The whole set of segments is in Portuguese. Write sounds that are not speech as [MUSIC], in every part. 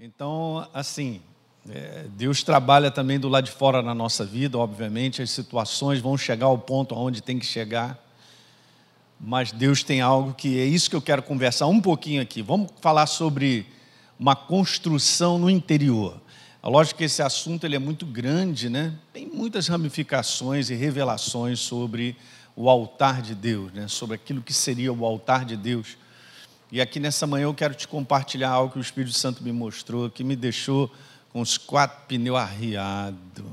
Então, assim, é, Deus trabalha também do lado de fora na nossa vida, obviamente, as situações vão chegar ao ponto onde tem que chegar, mas Deus tem algo que é isso que eu quero conversar um pouquinho aqui. Vamos falar sobre uma construção no interior. É lógico que esse assunto ele é muito grande, né? Tem muitas ramificações e revelações sobre o altar de Deus, né? sobre aquilo que seria o altar de Deus. E aqui nessa manhã eu quero te compartilhar algo que o Espírito Santo me mostrou, que me deixou com os quatro pneus arriados.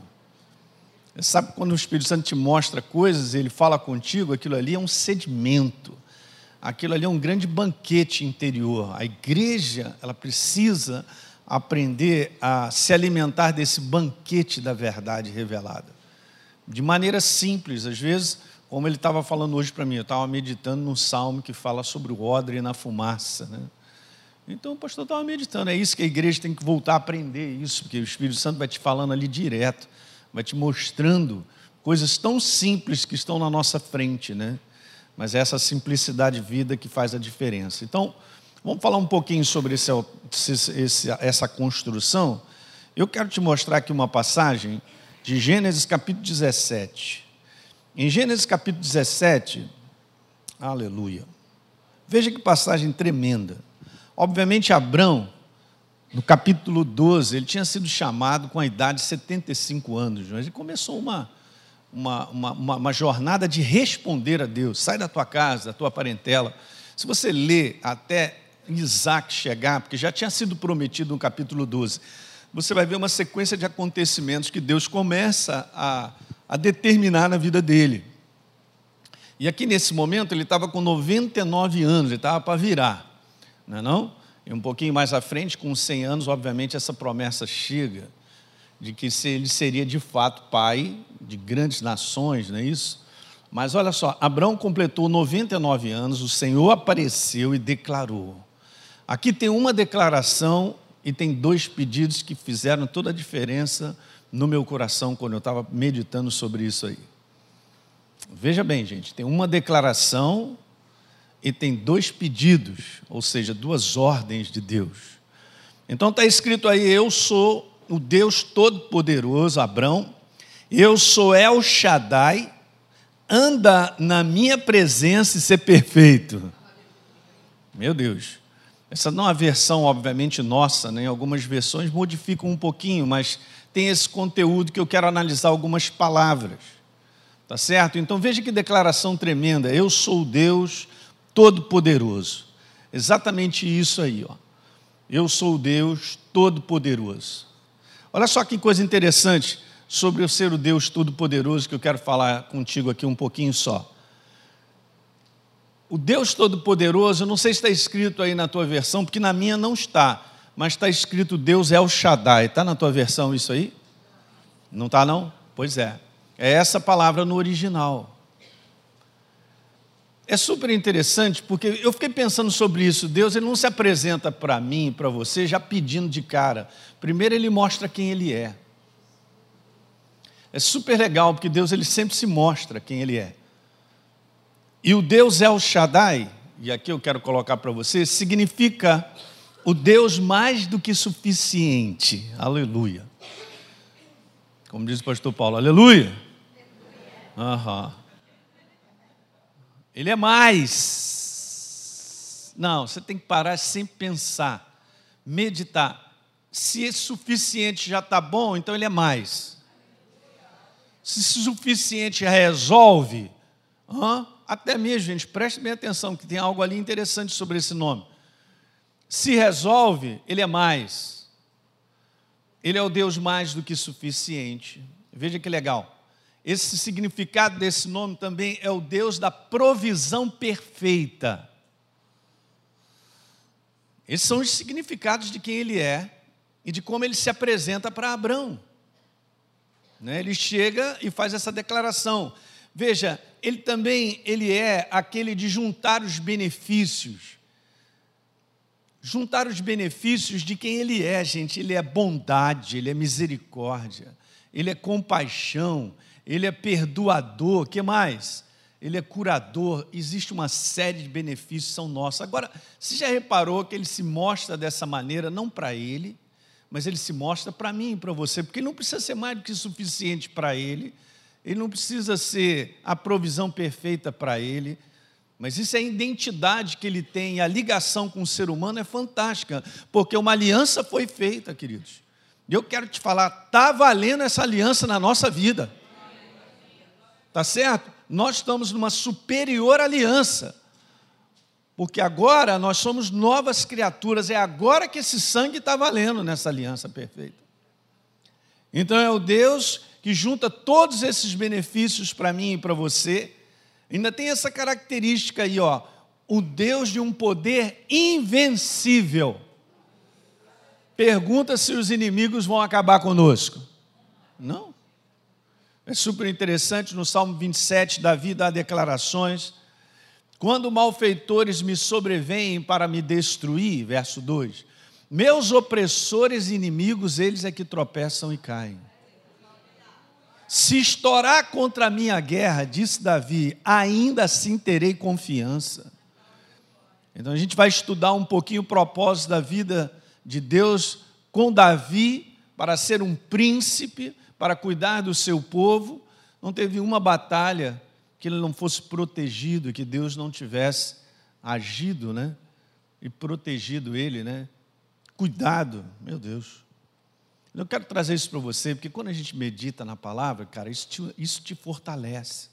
Sabe quando o Espírito Santo te mostra coisas, ele fala contigo, aquilo ali é um sedimento. Aquilo ali é um grande banquete interior. A igreja, ela precisa aprender a se alimentar desse banquete da verdade revelada. De maneira simples, às vezes como ele estava falando hoje para mim, eu estava meditando num salmo que fala sobre o odre na fumaça. Né? Então o pastor estava meditando, é isso que a igreja tem que voltar a aprender, isso, porque o Espírito Santo vai te falando ali direto, vai te mostrando coisas tão simples que estão na nossa frente, né? Mas é essa simplicidade de vida que faz a diferença. Então, vamos falar um pouquinho sobre esse, esse, essa construção. Eu quero te mostrar aqui uma passagem de Gênesis capítulo 17. Em Gênesis capítulo 17, aleluia. Veja que passagem tremenda. Obviamente, Abrão, no capítulo 12, ele tinha sido chamado com a idade de 75 anos, ele começou uma, uma, uma, uma, jornada de responder a Deus. Sai da tua casa, da tua parentela. Se você lê até Isaac chegar, porque já tinha sido prometido no capítulo 12, você vai ver uma sequência de acontecimentos que Deus começa a a determinar na vida dele. E aqui nesse momento ele estava com 99 anos, ele estava para virar, não é não? E um pouquinho mais à frente, com 100 anos, obviamente essa promessa chega de que ele seria de fato pai de grandes nações, não é isso? Mas olha só, Abraão completou 99 anos, o Senhor apareceu e declarou. Aqui tem uma declaração e tem dois pedidos que fizeram toda a diferença no meu coração quando eu estava meditando sobre isso aí. Veja bem, gente, tem uma declaração e tem dois pedidos, ou seja, duas ordens de Deus. Então está escrito aí: Eu sou o Deus Todo-Poderoso, Abrão, eu sou El Shaddai, anda na minha presença e ser perfeito. Meu Deus. Essa não é a versão, obviamente, nossa, né? algumas versões modificam um pouquinho, mas tem esse conteúdo que eu quero analisar algumas palavras. Tá certo? Então veja que declaração tremenda. Eu sou Deus Todo-Poderoso. Exatamente isso aí, ó. Eu sou Deus Todo-Poderoso. Olha só que coisa interessante sobre eu ser o Deus Todo-Poderoso que eu quero falar contigo aqui um pouquinho só. O Deus Todo-Poderoso, não sei se está escrito aí na tua versão, porque na minha não está mas está escrito Deus é o Shaddai. Está na tua versão isso aí? Não está não? Pois é. É essa palavra no original. É super interessante porque eu fiquei pensando sobre isso. Deus ele não se apresenta para mim, para você, já pedindo de cara. Primeiro ele mostra quem ele é. É super legal porque Deus ele sempre se mostra quem ele é. E o Deus é o Shaddai, e aqui eu quero colocar para você, significa o Deus mais do que suficiente. Aleluia. Como diz o pastor Paulo, aleluia. Aham. Ele é mais. Não, você tem que parar sempre pensar, meditar. Se esse suficiente já está bom, então ele é mais. Se suficiente resolve, até mesmo, gente, preste bem atenção, que tem algo ali interessante sobre esse nome se resolve, Ele é mais. Ele é o Deus mais do que suficiente. Veja que legal. Esse significado desse nome também é o Deus da provisão perfeita. Esses são os significados de quem ele é e de como ele se apresenta para Abraão. Né? Ele chega e faz essa declaração. Veja, ele também ele é aquele de juntar os benefícios juntar os benefícios de quem Ele é, gente. Ele é bondade, Ele é misericórdia, Ele é compaixão, Ele é perdoador. que mais? Ele é curador. Existe uma série de benefícios que são nossos. Agora, você já reparou que Ele se mostra dessa maneira, não para Ele, mas ele se mostra para mim e para você, porque não precisa ser mais do que suficiente para ele, ele não precisa ser a provisão perfeita para ele, mas isso é a identidade que ele tem, a ligação com o ser humano é fantástica, porque uma aliança foi feita, queridos. E eu quero te falar, está valendo essa aliança na nossa vida. Tá certo? Nós estamos numa superior aliança. Porque agora nós somos novas criaturas, é agora que esse sangue está valendo nessa aliança perfeita. Então é o Deus que junta todos esses benefícios para mim e para você. Ainda tem essa característica aí, ó, o Deus de um poder invencível. Pergunta se os inimigos vão acabar conosco. Não. É super interessante, no Salmo 27, Davi dá declarações. Quando malfeitores me sobrevêm para me destruir, verso 2, meus opressores e inimigos, eles é que tropeçam e caem. Se estourar contra a minha guerra, disse Davi, ainda assim terei confiança. Então a gente vai estudar um pouquinho o propósito da vida de Deus com Davi para ser um príncipe, para cuidar do seu povo. Não teve uma batalha que ele não fosse protegido, que Deus não tivesse agido, né? E protegido ele, né? Cuidado, meu Deus. Eu quero trazer isso para você, porque quando a gente medita na palavra, cara, isso te, isso te fortalece.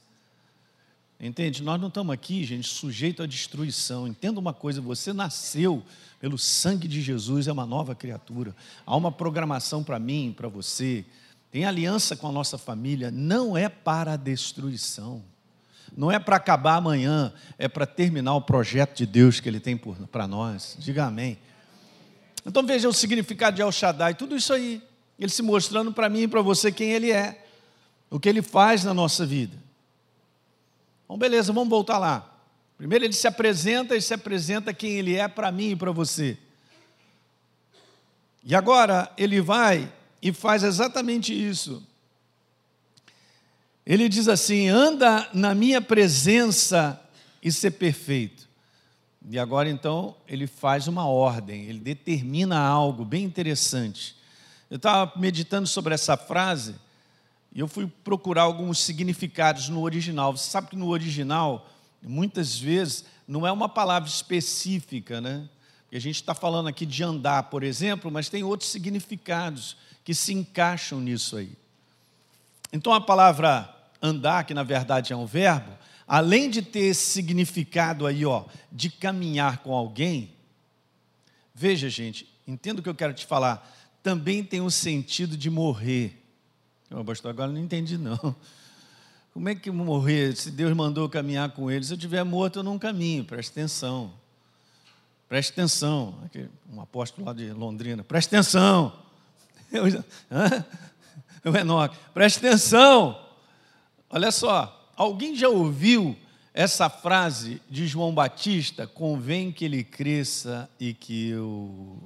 Entende? Nós não estamos aqui, gente, sujeito à destruição. Entenda uma coisa: você nasceu pelo sangue de Jesus, é uma nova criatura. Há uma programação para mim, para você. Tem aliança com a nossa família. Não é para a destruição. Não é para acabar amanhã, é para terminar o projeto de Deus que Ele tem para nós. Diga amém. Então veja o significado de El Shaddai, tudo isso aí. Ele se mostrando para mim e para você quem Ele é, o que Ele faz na nossa vida. Bom, beleza, vamos voltar lá. Primeiro ele se apresenta e se apresenta quem ele é para mim e para você. E agora ele vai e faz exatamente isso. Ele diz assim: anda na minha presença e ser perfeito. E agora então ele faz uma ordem, ele determina algo bem interessante. Eu estava meditando sobre essa frase e eu fui procurar alguns significados no original. Você sabe que no original, muitas vezes, não é uma palavra específica, né? A gente está falando aqui de andar, por exemplo, mas tem outros significados que se encaixam nisso aí. Então a palavra andar, que na verdade é um verbo, além de ter esse significado aí, ó, de caminhar com alguém, veja, gente, entenda o que eu quero te falar, também tem o sentido de morrer. Meu pastor, agora não entendi não. Como é que morrer se Deus mandou caminhar com ele? Se eu estiver morto, eu não caminho, preste atenção. Preste atenção. Aqui, um apóstolo lá de Londrina, preste atenção. [LAUGHS] Eu, o Enoque, preste atenção. Olha só, alguém já ouviu essa frase de João Batista? Convém que ele cresça e que eu.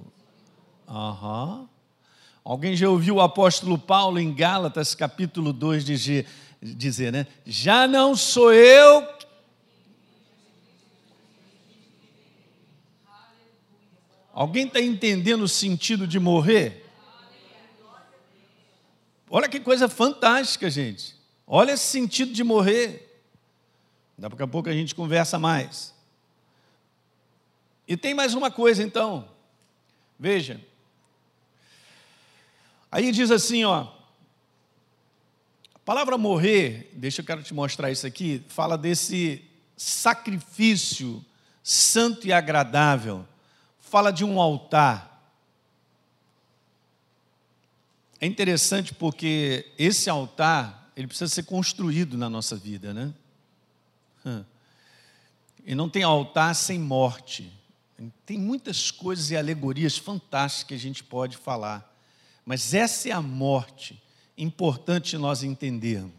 Aham. Uhum. Alguém já ouviu o apóstolo Paulo em Gálatas, capítulo 2, dizer, dizer né? Já não sou eu. Alguém está entendendo o sentido de morrer? Olha que coisa fantástica, gente. Olha esse sentido de morrer. Daqui a pouco a gente conversa mais. E tem mais uma coisa então. Veja, Aí diz assim, ó. A palavra morrer, deixa eu quero te mostrar isso aqui, fala desse sacrifício santo e agradável. Fala de um altar. É interessante porque esse altar, ele precisa ser construído na nossa vida, né? E não tem altar sem morte. Tem muitas coisas e alegorias fantásticas que a gente pode falar. Mas essa é a morte importante nós entendermos.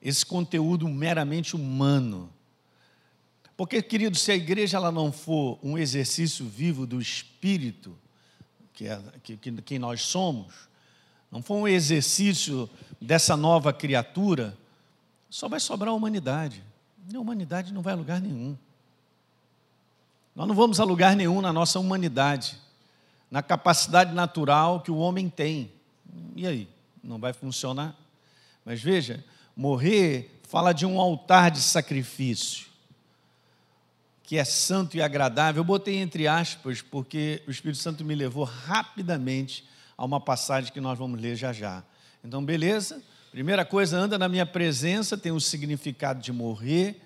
Esse conteúdo meramente humano. Porque, querido, se a igreja ela não for um exercício vivo do Espírito, que é que, que, quem nós somos, não for um exercício dessa nova criatura, só vai sobrar a humanidade. E a humanidade não vai a lugar nenhum. Nós não vamos a lugar nenhum na nossa humanidade na capacidade natural que o homem tem. E aí? Não vai funcionar? Mas veja, morrer fala de um altar de sacrifício, que é santo e agradável. Eu botei entre aspas, porque o Espírito Santo me levou rapidamente a uma passagem que nós vamos ler já já. Então, beleza? Primeira coisa, anda na minha presença, tem o significado de morrer,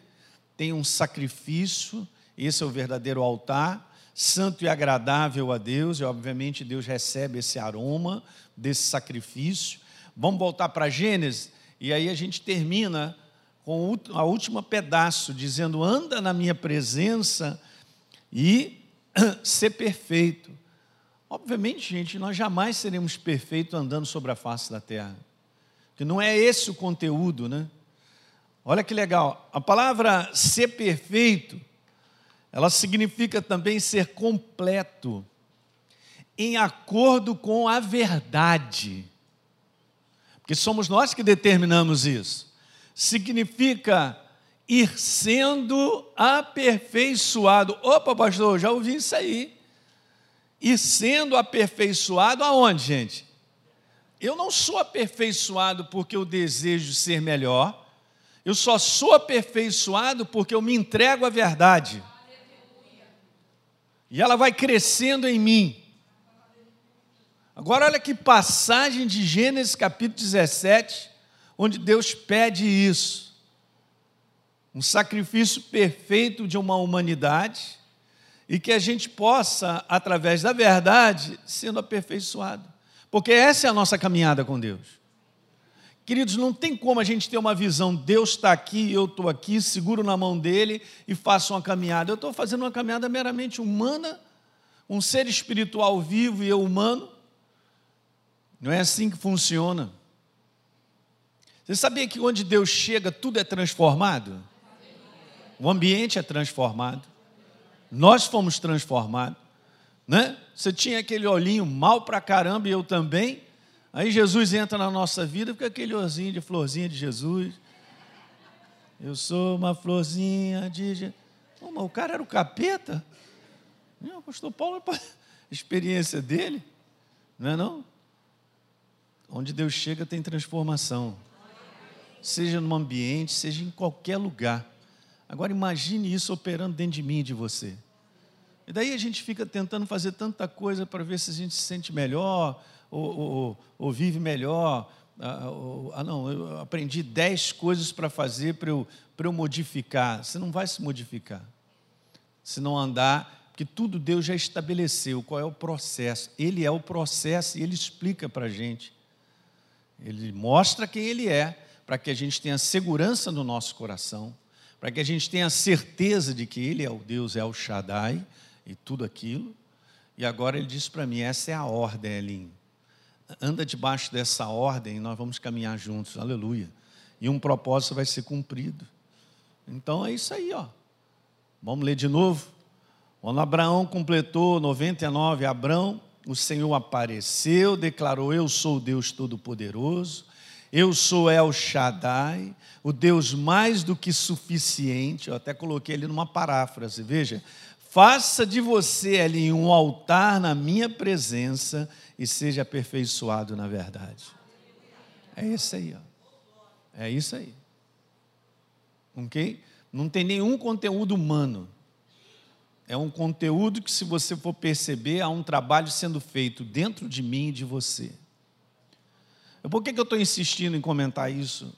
tem um sacrifício, esse é o verdadeiro altar, santo e agradável a Deus, e obviamente Deus recebe esse aroma desse sacrifício. Vamos voltar para Gênesis, e aí a gente termina com a última pedaço, dizendo: anda na minha presença e [CLEARS THROAT] ser perfeito. Obviamente, gente, nós jamais seremos perfeitos andando sobre a face da terra. Que não é esse o conteúdo, né? Olha que legal. A palavra ser perfeito, ela significa também ser completo, em acordo com a verdade. Porque somos nós que determinamos isso. Significa ir sendo aperfeiçoado. Opa, pastor, já ouvi isso aí. Ir sendo aperfeiçoado aonde, gente? Eu não sou aperfeiçoado porque eu desejo ser melhor. Eu só sou aperfeiçoado porque eu me entrego à verdade. E ela vai crescendo em mim. Agora, olha que passagem de Gênesis capítulo 17, onde Deus pede isso. Um sacrifício perfeito de uma humanidade e que a gente possa, através da verdade, sendo aperfeiçoado. Porque essa é a nossa caminhada com Deus. Queridos, não tem como a gente ter uma visão, Deus está aqui, eu estou aqui, seguro na mão dele e faço uma caminhada. Eu estou fazendo uma caminhada meramente humana, um ser espiritual vivo e eu humano. Não é assim que funciona. Você sabia que onde Deus chega, tudo é transformado? O ambiente é transformado. Nós fomos transformados. Né? Você tinha aquele olhinho mal pra caramba e eu também. Aí Jesus entra na nossa vida, fica aquele olhinho de florzinha de Jesus. Eu sou uma florzinha de Jesus. O cara era o capeta. O pastor Paulo, é [LAUGHS] experiência dele, não é não? Onde Deus chega tem transformação. Seja no ambiente, seja em qualquer lugar. Agora imagine isso operando dentro de mim e de você. E daí a gente fica tentando fazer tanta coisa para ver se a gente se sente melhor, ou, ou, ou vive melhor. Ah, ou, ah, não, eu aprendi dez coisas para fazer para eu, eu modificar. Você não vai se modificar. Se não andar, porque tudo Deus já estabeleceu. Qual é o processo? Ele é o processo e ele explica para a gente. Ele mostra quem ele é, para que a gente tenha segurança no nosso coração, para que a gente tenha certeza de que ele é o Deus, é o Shaddai e tudo aquilo. E agora ele diz para mim: essa é a ordem, Elinho anda debaixo dessa ordem nós vamos caminhar juntos, aleluia. E um propósito vai ser cumprido. Então é isso aí, ó. Vamos ler de novo. Quando Abraão completou 99, Abraão, o Senhor apareceu, declarou: Eu sou o Deus Todo-Poderoso, eu sou El Shaddai, o Deus mais do que suficiente. Eu até coloquei ele numa paráfrase, veja. Faça de você ali um altar na minha presença e seja aperfeiçoado na verdade. É isso aí, ó. É isso aí. Ok? Não tem nenhum conteúdo humano. É um conteúdo que, se você for perceber, há um trabalho sendo feito dentro de mim e de você. Por que, que eu estou insistindo em comentar isso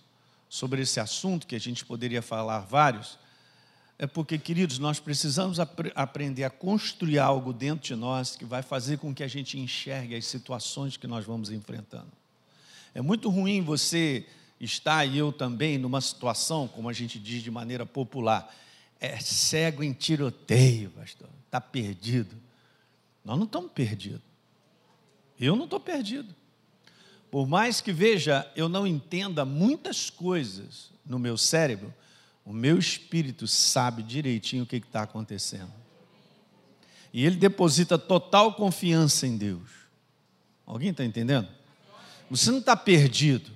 sobre esse assunto, que a gente poderia falar vários? É porque, queridos, nós precisamos ap aprender a construir algo dentro de nós que vai fazer com que a gente enxergue as situações que nós vamos enfrentando. É muito ruim você estar, e eu também, numa situação, como a gente diz de maneira popular, é cego em tiroteio, pastor, está perdido. Nós não estamos perdidos. Eu não estou perdido. Por mais que veja, eu não entenda muitas coisas no meu cérebro, o meu espírito sabe direitinho o que está acontecendo. E ele deposita total confiança em Deus. Alguém está entendendo? Você não está perdido.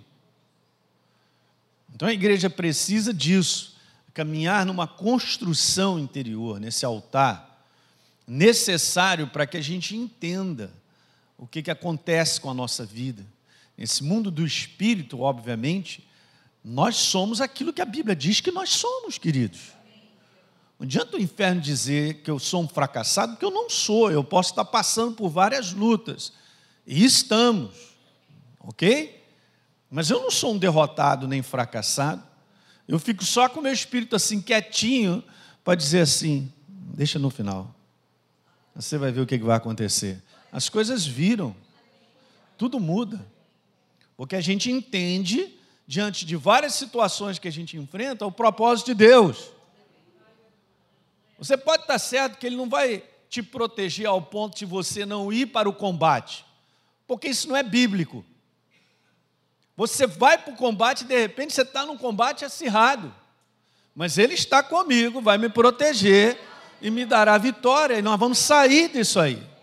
Então a igreja precisa disso, caminhar numa construção interior, nesse altar, necessário para que a gente entenda o que, que acontece com a nossa vida. Nesse mundo do espírito, obviamente, nós somos aquilo que a Bíblia diz que nós somos, queridos. Não adianta o inferno dizer que eu sou um fracassado, porque eu não sou, eu posso estar passando por várias lutas. E estamos, ok? Mas eu não sou um derrotado nem fracassado. Eu fico só com o meu espírito assim, quietinho, para dizer assim: deixa no final. Você vai ver o que vai acontecer. As coisas viram, tudo muda. Porque a gente entende, diante de várias situações que a gente enfrenta, o propósito de Deus. Você pode estar certo que Ele não vai te proteger ao ponto de você não ir para o combate, porque isso não é bíblico. Você vai para o combate e de repente você está num combate acirrado, mas Ele está comigo, vai me proteger e me dará vitória, e nós vamos sair disso aí.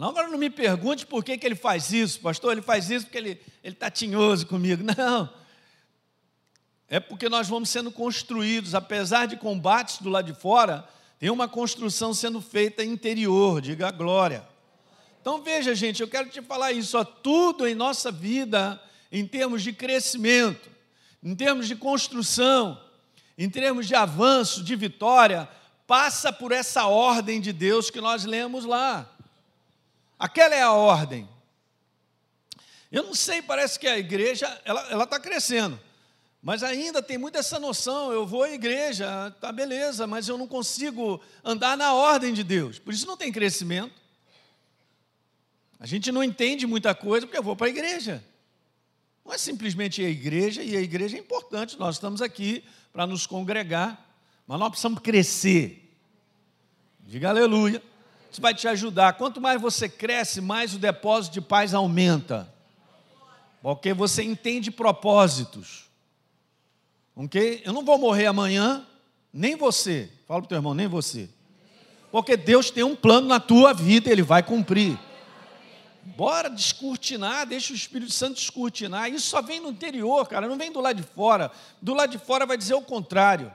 Agora não me pergunte por que, que ele faz isso, pastor. Ele faz isso porque ele está tinhoso comigo. [LAUGHS] Não. É porque nós vamos sendo construídos, apesar de combates do lado de fora, tem uma construção sendo feita interior, diga glória. Então veja, gente, eu quero te falar isso, ó, tudo em nossa vida, em termos de crescimento, em termos de construção, em termos de avanço, de vitória, passa por essa ordem de Deus que nós lemos lá. Aquela é a ordem. Eu não sei, parece que a igreja ela está crescendo, mas ainda tem muito essa noção. Eu vou à igreja, tá beleza, mas eu não consigo andar na ordem de Deus. Por isso não tem crescimento. A gente não entende muita coisa porque eu vou para a igreja. Não é simplesmente a igreja, e a igreja é importante, nós estamos aqui para nos congregar, mas nós precisamos crescer. Diga aleluia. Isso vai te ajudar. Quanto mais você cresce, mais o depósito de paz aumenta. Porque você entende propósitos. Ok? Eu não vou morrer amanhã, nem você. Fala para o teu irmão, nem você. Porque Deus tem um plano na tua vida, Ele vai cumprir. Bora descortinar, deixa o Espírito Santo descortinar. Isso só vem no interior, cara, não vem do lado de fora. Do lado de fora vai dizer o contrário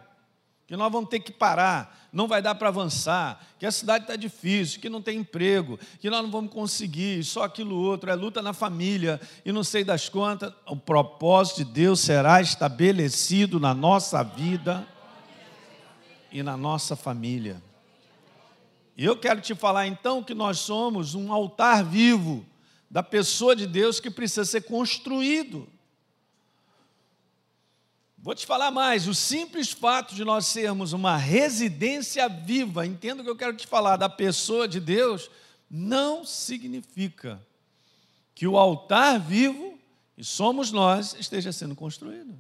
que nós vamos ter que parar, não vai dar para avançar, que a cidade está difícil, que não tem emprego, que nós não vamos conseguir, só aquilo outro, é luta na família e não sei das contas. O propósito de Deus será estabelecido na nossa vida e na nossa família. E eu quero te falar então que nós somos um altar vivo da pessoa de Deus que precisa ser construído. Vou te falar mais: o simples fato de nós sermos uma residência viva, entenda o que eu quero te falar, da pessoa de Deus, não significa que o altar vivo, e somos nós, esteja sendo construído.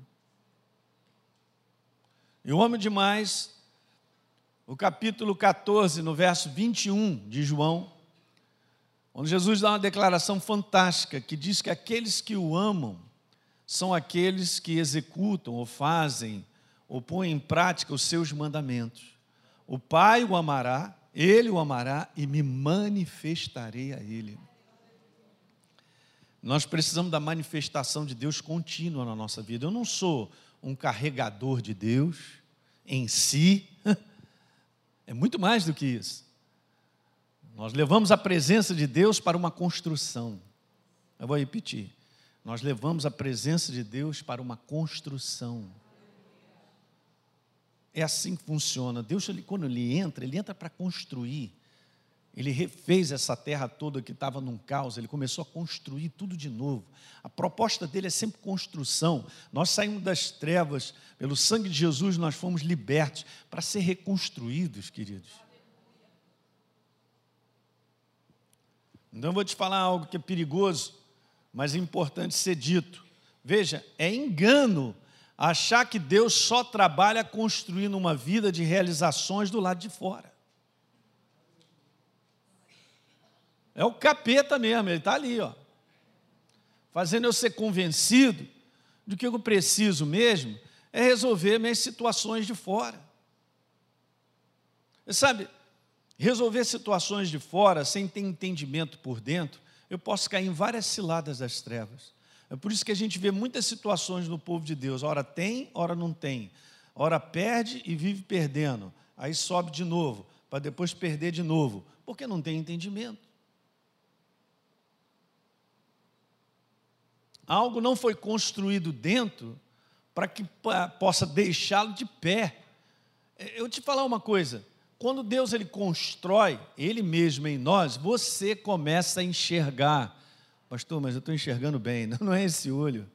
E o homem demais, o capítulo 14, no verso 21 de João, onde Jesus dá uma declaração fantástica que diz que aqueles que o amam são aqueles que executam ou fazem ou põem em prática os seus mandamentos. O Pai o amará, ele o amará e me manifestarei a ele. Nós precisamos da manifestação de Deus contínua na nossa vida. Eu não sou um carregador de Deus em si, [LAUGHS] é muito mais do que isso. Nós levamos a presença de Deus para uma construção. Eu vou repetir. Nós levamos a presença de Deus para uma construção. É assim que funciona. Deus, ele, quando ele entra, ele entra para construir. Ele refez essa terra toda que estava num caos, ele começou a construir tudo de novo. A proposta dele é sempre construção. Nós saímos das trevas, pelo sangue de Jesus nós fomos libertos para ser reconstruídos, queridos. Então eu vou te falar algo que é perigoso mas é importante ser dito. Veja, é engano achar que Deus só trabalha construindo uma vida de realizações do lado de fora. É o capeta mesmo, ele está ali, ó, fazendo eu ser convencido de que eu preciso mesmo é resolver minhas situações de fora. Sabe, resolver situações de fora sem ter entendimento por dentro eu posso cair em várias ciladas das trevas. É por isso que a gente vê muitas situações no povo de Deus: ora tem, ora não tem, ora perde e vive perdendo, aí sobe de novo, para depois perder de novo, porque não tem entendimento. Algo não foi construído dentro para que possa deixá-lo de pé. É, eu te falar uma coisa: quando Deus ele constrói ele mesmo em nós, você começa a enxergar. Pastor, mas eu estou enxergando bem, [LAUGHS] não é esse olho.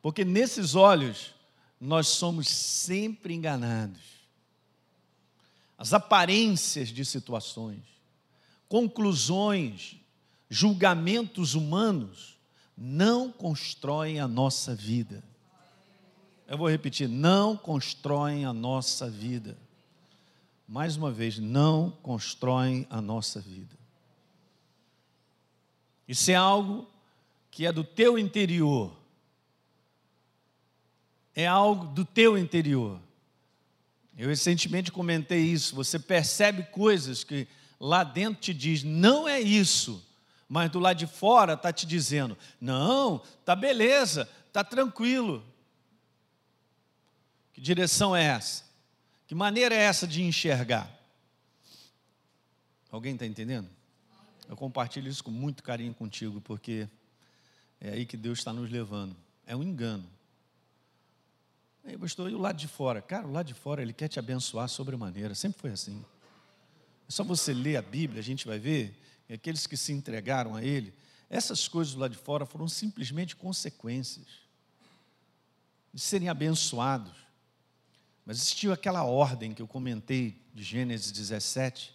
Porque nesses olhos nós somos sempre enganados. As aparências de situações, conclusões, julgamentos humanos não constroem a nossa vida. Eu vou repetir: não constroem a nossa vida. Mais uma vez, não constroem a nossa vida. Isso é algo que é do teu interior. É algo do teu interior. Eu recentemente comentei isso. Você percebe coisas que lá dentro te diz, não é isso, mas do lado de fora está te dizendo, não, tá beleza, tá tranquilo. Que direção é essa? Que maneira é essa de enxergar? Alguém está entendendo? Eu compartilho isso com muito carinho contigo, porque é aí que Deus está nos levando. É um engano. Aí, pastor, e o lado de fora? Cara, o lado de fora, ele quer te abençoar sobremaneira. Sempre foi assim. É só você ler a Bíblia, a gente vai ver que aqueles que se entregaram a Ele, essas coisas do lado de fora foram simplesmente consequências de serem abençoados. Mas existiu aquela ordem que eu comentei de Gênesis 17,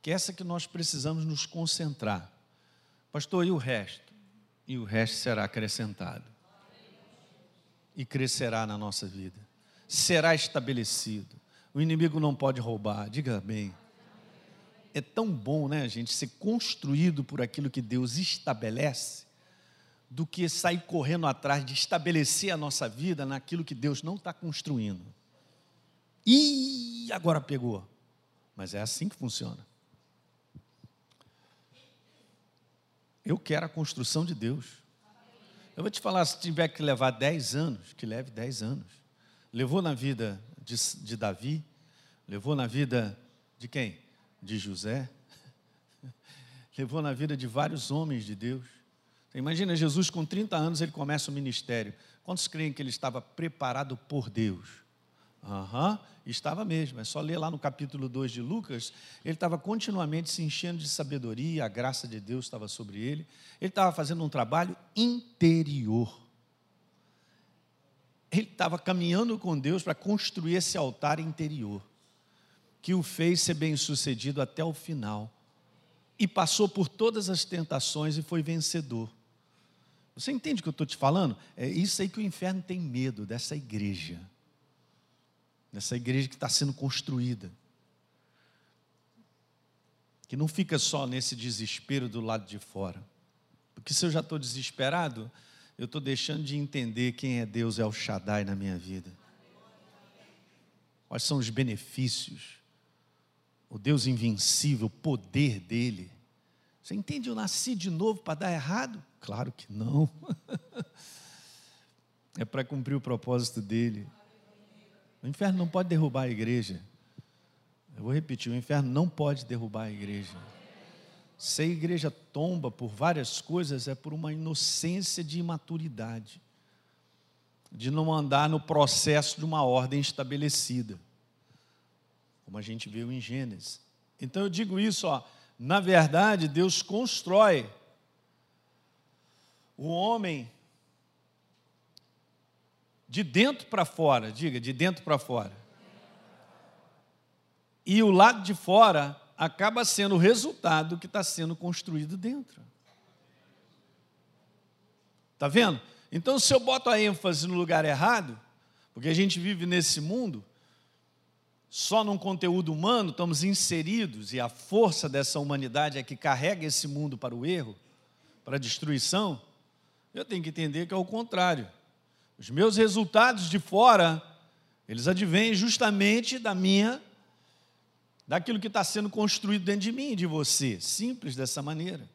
que é essa que nós precisamos nos concentrar. Pastor, e o resto? E o resto será acrescentado. E crescerá na nossa vida. Será estabelecido. O inimigo não pode roubar. Diga bem. É tão bom, né, gente, ser construído por aquilo que Deus estabelece, do que sair correndo atrás de estabelecer a nossa vida naquilo que Deus não está construindo. E agora pegou. Mas é assim que funciona. Eu quero a construção de Deus. Eu vou te falar, se tiver que levar 10 anos, que leve 10 anos. Levou na vida de, de Davi, levou na vida de quem? De José. [LAUGHS] Levou na vida de vários homens de Deus. Você imagina Jesus com 30 anos, ele começa o ministério. Quantos creem que ele estava preparado por Deus? Aham, uhum, estava mesmo. É só ler lá no capítulo 2 de Lucas. Ele estava continuamente se enchendo de sabedoria, a graça de Deus estava sobre ele. Ele estava fazendo um trabalho interior. Ele estava caminhando com Deus para construir esse altar interior, que o fez ser bem sucedido até o final. E passou por todas as tentações e foi vencedor. Você entende o que eu estou te falando? É isso aí que o inferno tem medo dessa igreja nessa igreja que está sendo construída. Que não fica só nesse desespero do lado de fora. Porque se eu já estou desesperado, eu estou deixando de entender quem é Deus é o Shaddai na minha vida. Quais são os benefícios? O Deus invencível, o poder dele. Você entende? Eu nasci de novo para dar errado? Claro que não. [LAUGHS] é para cumprir o propósito dele. O inferno não pode derrubar a igreja. Eu vou repetir: o inferno não pode derrubar a igreja. Se a igreja tomba por várias coisas, é por uma inocência de imaturidade, de não andar no processo de uma ordem estabelecida, como a gente viu em Gênesis. Então eu digo isso, ó, na verdade, Deus constrói o homem de dentro para fora, diga, de dentro para fora. E o lado de fora acaba sendo o resultado que está sendo construído dentro. Está vendo? Então, se eu boto a ênfase no lugar errado, porque a gente vive nesse mundo, só num conteúdo humano, estamos inseridos, e a força dessa humanidade é que carrega esse mundo para o erro, para a destruição, eu tenho que entender que é o contrário. Os meus resultados de fora, eles advêm justamente da minha, daquilo que está sendo construído dentro de mim e de você. Simples dessa maneira.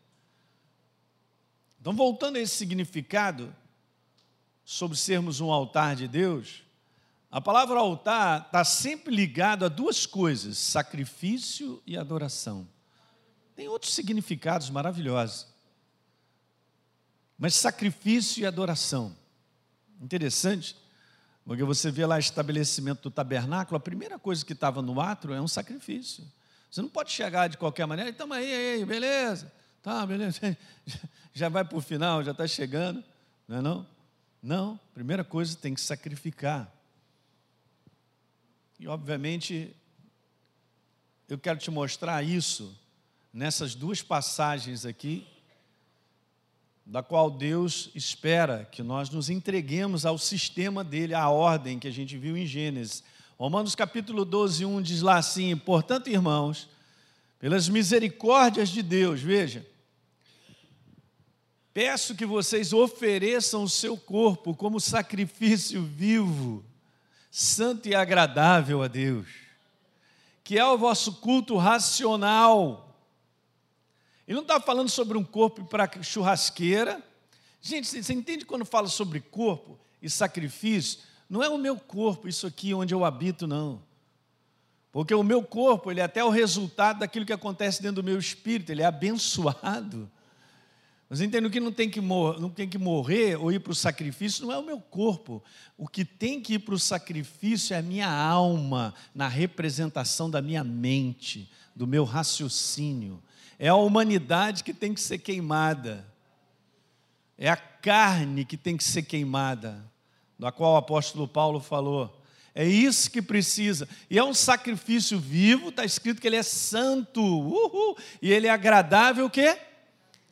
Então, voltando a esse significado, sobre sermos um altar de Deus, a palavra altar está sempre ligado a duas coisas: sacrifício e adoração. Tem outros significados maravilhosos. Mas sacrifício e adoração. Interessante, porque você vê lá o estabelecimento do tabernáculo, a primeira coisa que estava no atro é um sacrifício. Você não pode chegar de qualquer maneira, então aí, aí, beleza, tá, beleza, [LAUGHS] já vai para o final, já está chegando, não é não? Não, primeira coisa tem que sacrificar. E obviamente, eu quero te mostrar isso nessas duas passagens aqui, da qual Deus espera que nós nos entreguemos ao sistema dele, à ordem que a gente viu em Gênesis. Romanos capítulo 12, 1 diz lá assim: Portanto, irmãos, pelas misericórdias de Deus, veja, peço que vocês ofereçam o seu corpo como sacrifício vivo, santo e agradável a Deus, que é o vosso culto racional. Ele não está falando sobre um corpo para churrasqueira. Gente, você entende quando fala sobre corpo e sacrifício? Não é o meu corpo, isso aqui onde eu habito, não. Porque o meu corpo, ele é até o resultado daquilo que acontece dentro do meu espírito, ele é abençoado. Mas entendo que não tem que, não tem que morrer ou ir para o sacrifício, não é o meu corpo. O que tem que ir para o sacrifício é a minha alma, na representação da minha mente, do meu raciocínio. É a humanidade que tem que ser queimada. É a carne que tem que ser queimada, da qual o apóstolo Paulo falou. É isso que precisa. E é um sacrifício vivo, está escrito que ele é santo. Uhul, e ele é agradável o quê?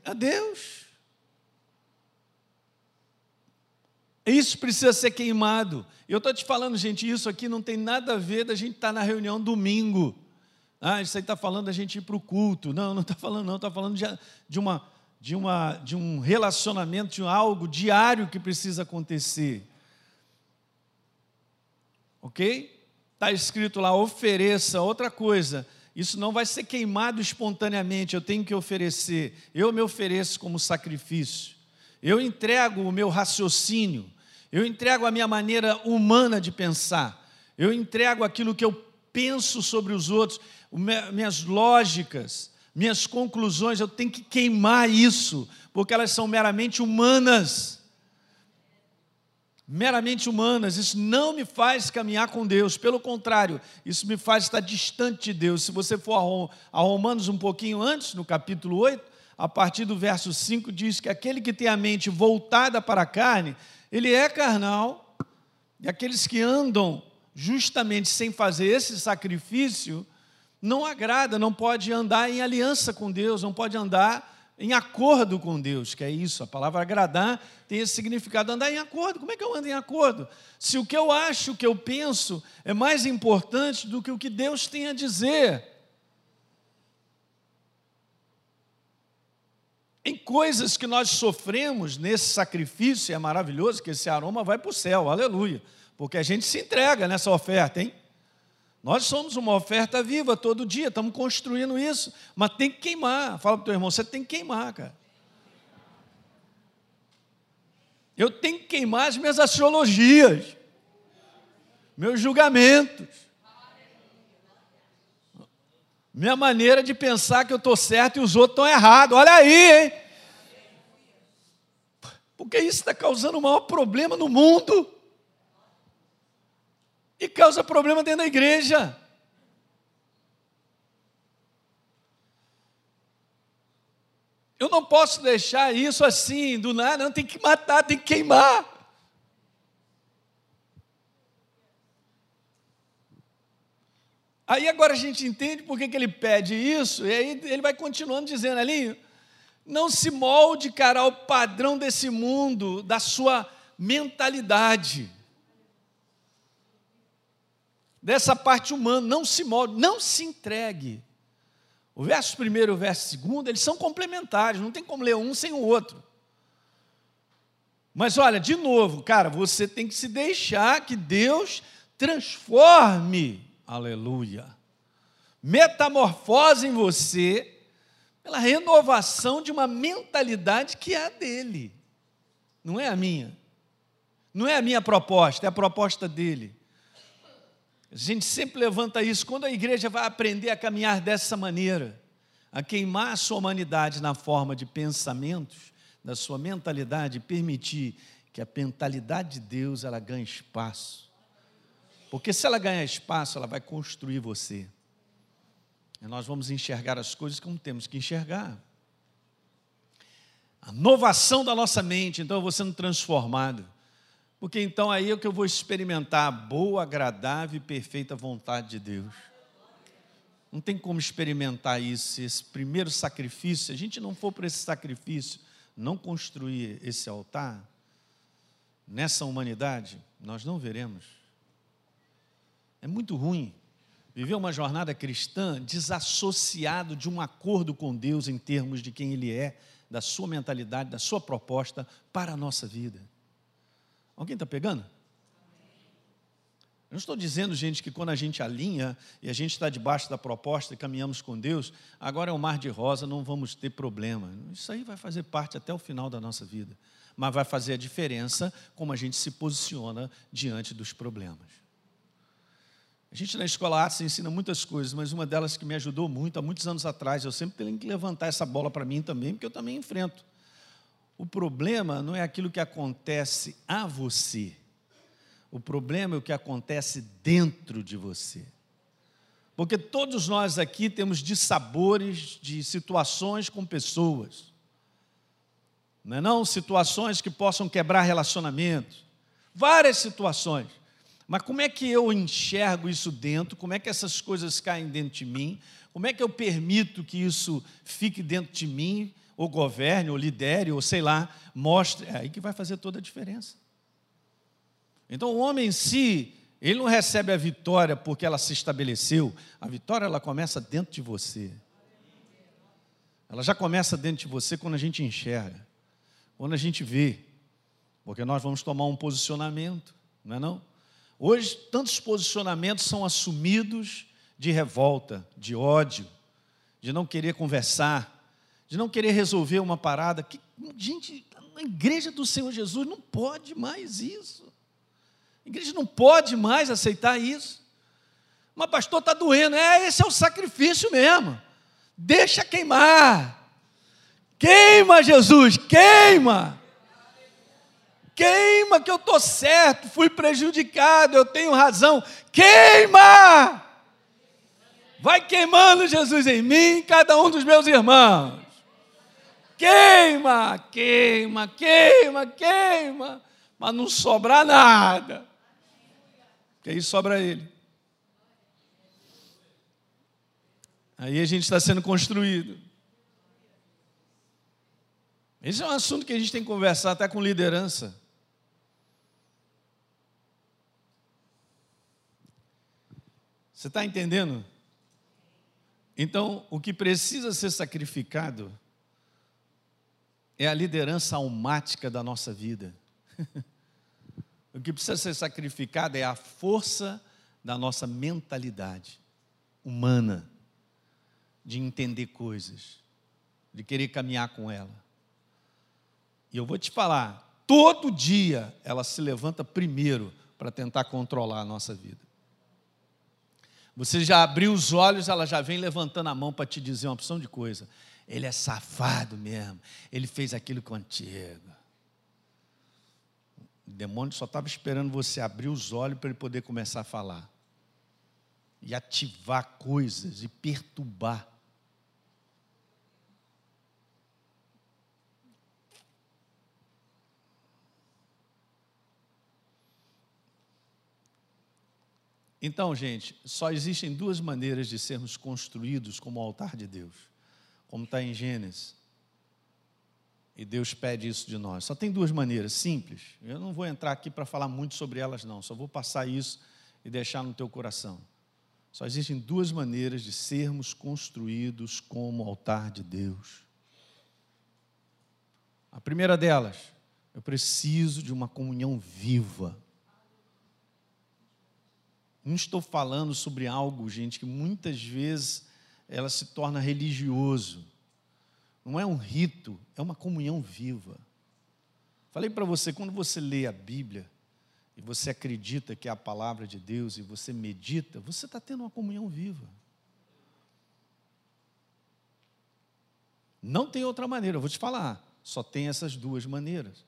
A Deus. Isso precisa ser queimado. Eu estou te falando, gente, isso aqui não tem nada a ver da gente estar tá na reunião domingo. Ah, isso aí está falando da gente ir para o culto. Não, não está falando, não. Está falando de, de, uma, de, uma, de um relacionamento, de algo diário que precisa acontecer. Ok? Está escrito lá, ofereça. Outra coisa, isso não vai ser queimado espontaneamente, eu tenho que oferecer. Eu me ofereço como sacrifício. Eu entrego o meu raciocínio. Eu entrego a minha maneira humana de pensar. Eu entrego aquilo que eu penso sobre os outros minhas lógicas, minhas conclusões, eu tenho que queimar isso, porque elas são meramente humanas. Meramente humanas, isso não me faz caminhar com Deus, pelo contrário, isso me faz estar distante de Deus. Se você for a Romanos um pouquinho antes, no capítulo 8, a partir do verso 5, diz que aquele que tem a mente voltada para a carne, ele é carnal, e aqueles que andam justamente sem fazer esse sacrifício, não agrada, não pode andar em aliança com Deus, não pode andar em acordo com Deus, que é isso, a palavra agradar tem esse significado, andar em acordo. Como é que eu ando em acordo? Se o que eu acho, o que eu penso é mais importante do que o que Deus tem a dizer. Em coisas que nós sofremos nesse sacrifício, é maravilhoso que esse aroma vai para o céu, aleluia, porque a gente se entrega nessa oferta, hein? Nós somos uma oferta viva todo dia, estamos construindo isso, mas tem que queimar. Fala para o teu irmão, você tem que queimar, cara. Eu tenho que queimar as minhas astrologias, meus julgamentos, minha maneira de pensar que eu estou certo e os outros estão errados. Olha aí, hein? Porque isso está causando o maior problema no mundo e causa problema dentro da igreja. Eu não posso deixar isso assim, do nada, não, tem que matar, tem que queimar. Aí agora a gente entende por que, que ele pede isso, e aí ele vai continuando dizendo ali: não se molde, cara, ao padrão desse mundo, da sua mentalidade dessa parte humana, não se molde, não se entregue. O verso primeiro e o verso segundo, eles são complementares, não tem como ler um sem o outro. Mas olha, de novo, cara, você tem que se deixar que Deus transforme, aleluia, metamorfose em você, pela renovação de uma mentalidade que é a dele, não é a minha. Não é a minha proposta, é a proposta dele. A gente sempre levanta isso. Quando a igreja vai aprender a caminhar dessa maneira, a queimar a sua humanidade na forma de pensamentos, da sua mentalidade permitir que a mentalidade de Deus ela ganhe espaço. Porque se ela ganhar espaço, ela vai construir você. E nós vamos enxergar as coisas como temos que enxergar. A inovação da nossa mente, então eu vou sendo transformado. Porque então aí é que eu vou experimentar a boa, agradável e perfeita vontade de Deus. Não tem como experimentar isso, esse primeiro sacrifício. Se a gente não for para esse sacrifício, não construir esse altar, nessa humanidade, nós não veremos. É muito ruim viver uma jornada cristã desassociado de um acordo com Deus em termos de quem Ele é, da sua mentalidade, da sua proposta para a nossa vida. Alguém está pegando? Eu não estou dizendo, gente, que quando a gente alinha e a gente está debaixo da proposta e caminhamos com Deus, agora é um mar de rosa, não vamos ter problema. Isso aí vai fazer parte até o final da nossa vida. Mas vai fazer a diferença como a gente se posiciona diante dos problemas. A gente na escola Artes ensina muitas coisas, mas uma delas que me ajudou muito, há muitos anos atrás, eu sempre tenho que levantar essa bola para mim também, porque eu também enfrento. O problema não é aquilo que acontece a você o problema é o que acontece dentro de você. Porque todos nós aqui temos dissabores de situações com pessoas. Não é não? Situações que possam quebrar relacionamentos. Várias situações. Mas como é que eu enxergo isso dentro? Como é que essas coisas caem dentro de mim? Como é que eu permito que isso fique dentro de mim, ou governe, ou lidere, ou sei lá, mostre? É aí que vai fazer toda a diferença. Então o homem em si, ele não recebe a vitória porque ela se estabeleceu. A vitória ela começa dentro de você. Ela já começa dentro de você quando a gente enxerga, quando a gente vê. Porque nós vamos tomar um posicionamento, não é não? Hoje tantos posicionamentos são assumidos de revolta, de ódio, de não querer conversar, de não querer resolver uma parada que gente, na igreja do Senhor Jesus não pode mais isso. A igreja não pode mais aceitar isso. Mas, pastor, está doendo. É, esse é o sacrifício mesmo. Deixa queimar. Queima, Jesus, queima. Queima que eu estou certo, fui prejudicado, eu tenho razão. Queima! Vai queimando, Jesus, em mim, cada um dos meus irmãos. Queima, queima, queima, queima, mas não sobra nada que aí sobra ele. Aí a gente está sendo construído. Esse é um assunto que a gente tem que conversar até com liderança. Você está entendendo? Então, o que precisa ser sacrificado é a liderança almática da nossa vida. [LAUGHS] O que precisa ser sacrificado é a força da nossa mentalidade humana, de entender coisas, de querer caminhar com ela. E eu vou te falar, todo dia ela se levanta primeiro para tentar controlar a nossa vida. Você já abriu os olhos, ela já vem levantando a mão para te dizer uma opção de coisa. Ele é safado mesmo, ele fez aquilo contigo. O demônio só estava esperando você abrir os olhos para ele poder começar a falar. E ativar coisas e perturbar. Então, gente, só existem duas maneiras de sermos construídos como altar de Deus, como está em Gênesis. E Deus pede isso de nós. Só tem duas maneiras simples. Eu não vou entrar aqui para falar muito sobre elas, não. Só vou passar isso e deixar no teu coração. Só existem duas maneiras de sermos construídos como altar de Deus. A primeira delas, eu preciso de uma comunhão viva. Não estou falando sobre algo, gente, que muitas vezes ela se torna religioso não é um rito, é uma comunhão viva. Falei para você, quando você lê a Bíblia e você acredita que é a palavra de Deus e você medita, você está tendo uma comunhão viva. Não tem outra maneira, eu vou te falar. Só tem essas duas maneiras.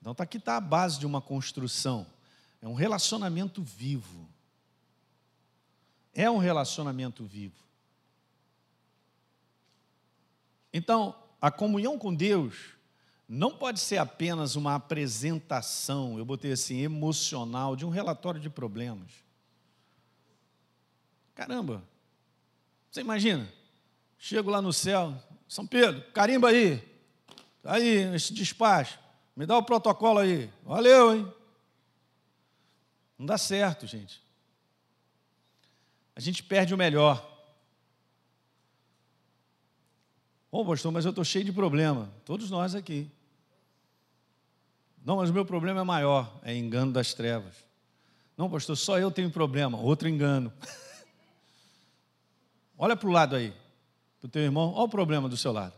Então, tá aqui está a base de uma construção. É um relacionamento vivo. É um relacionamento vivo. Então, a comunhão com Deus não pode ser apenas uma apresentação, eu botei assim, emocional, de um relatório de problemas. Caramba, você imagina? Chego lá no céu, São Pedro, carimba aí, aí, esse despacho, me dá o protocolo aí, valeu, hein? Não dá certo, gente. A gente perde o melhor. Bom, pastor, mas eu estou cheio de problema. Todos nós aqui. Não, mas o meu problema é maior, é engano das trevas. Não, pastor, só eu tenho problema, outro engano. [LAUGHS] Olha para o lado aí, para o teu irmão, olha o problema do seu lado.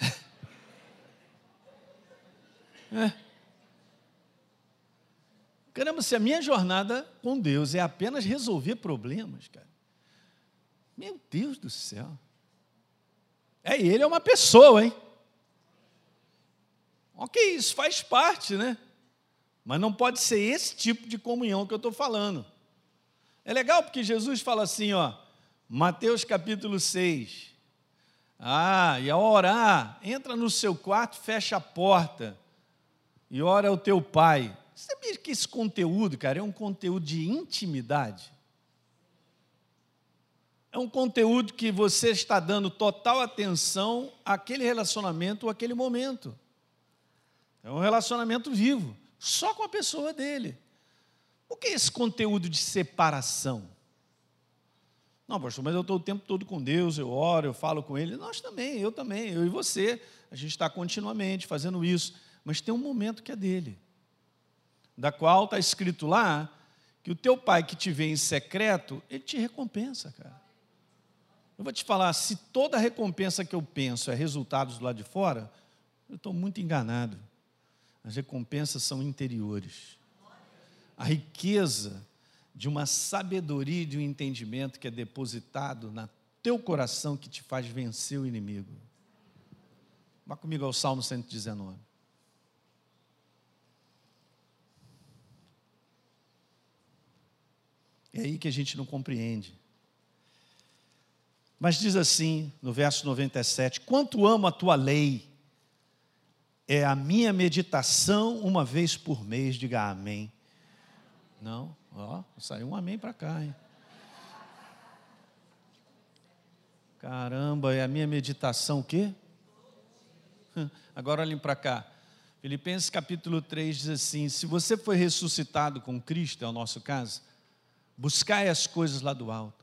[LAUGHS] É. Caramba, se a minha jornada com Deus é apenas resolver problemas, cara. Meu Deus do céu. É, ele é uma pessoa, hein? Ok, isso faz parte, né? Mas não pode ser esse tipo de comunhão que eu estou falando. É legal porque Jesus fala assim, ó, Mateus capítulo 6. Ah, e ao orar, entra no seu quarto, fecha a porta e ora ao teu pai. Você sabia que esse conteúdo, cara, é um conteúdo de intimidade? É um conteúdo que você está dando total atenção àquele relacionamento ou àquele momento. É um relacionamento vivo, só com a pessoa dele. O que é esse conteúdo de separação? Não, pastor, mas eu estou o tempo todo com Deus, eu oro, eu falo com Ele. Nós também, eu também, eu e você. A gente está continuamente fazendo isso. Mas tem um momento que é dele, da qual está escrito lá que o teu pai que te vê em secreto, ele te recompensa, cara. Eu vou te falar, se toda recompensa que eu penso é resultado do lado de fora, eu estou muito enganado. As recompensas são interiores. A riqueza de uma sabedoria e de um entendimento que é depositado no teu coração que te faz vencer o inimigo. Vá comigo ao Salmo 119. É aí que a gente não compreende. Mas diz assim, no verso 97, quanto amo a tua lei, é a minha meditação uma vez por mês, diga amém. Não, ó, saiu um amém para cá, hein? Caramba, é a minha meditação o quê? [LAUGHS] Agora olhem para cá. Filipenses capítulo 3 diz assim: Se você foi ressuscitado com Cristo, é o nosso caso, buscai as coisas lá do alto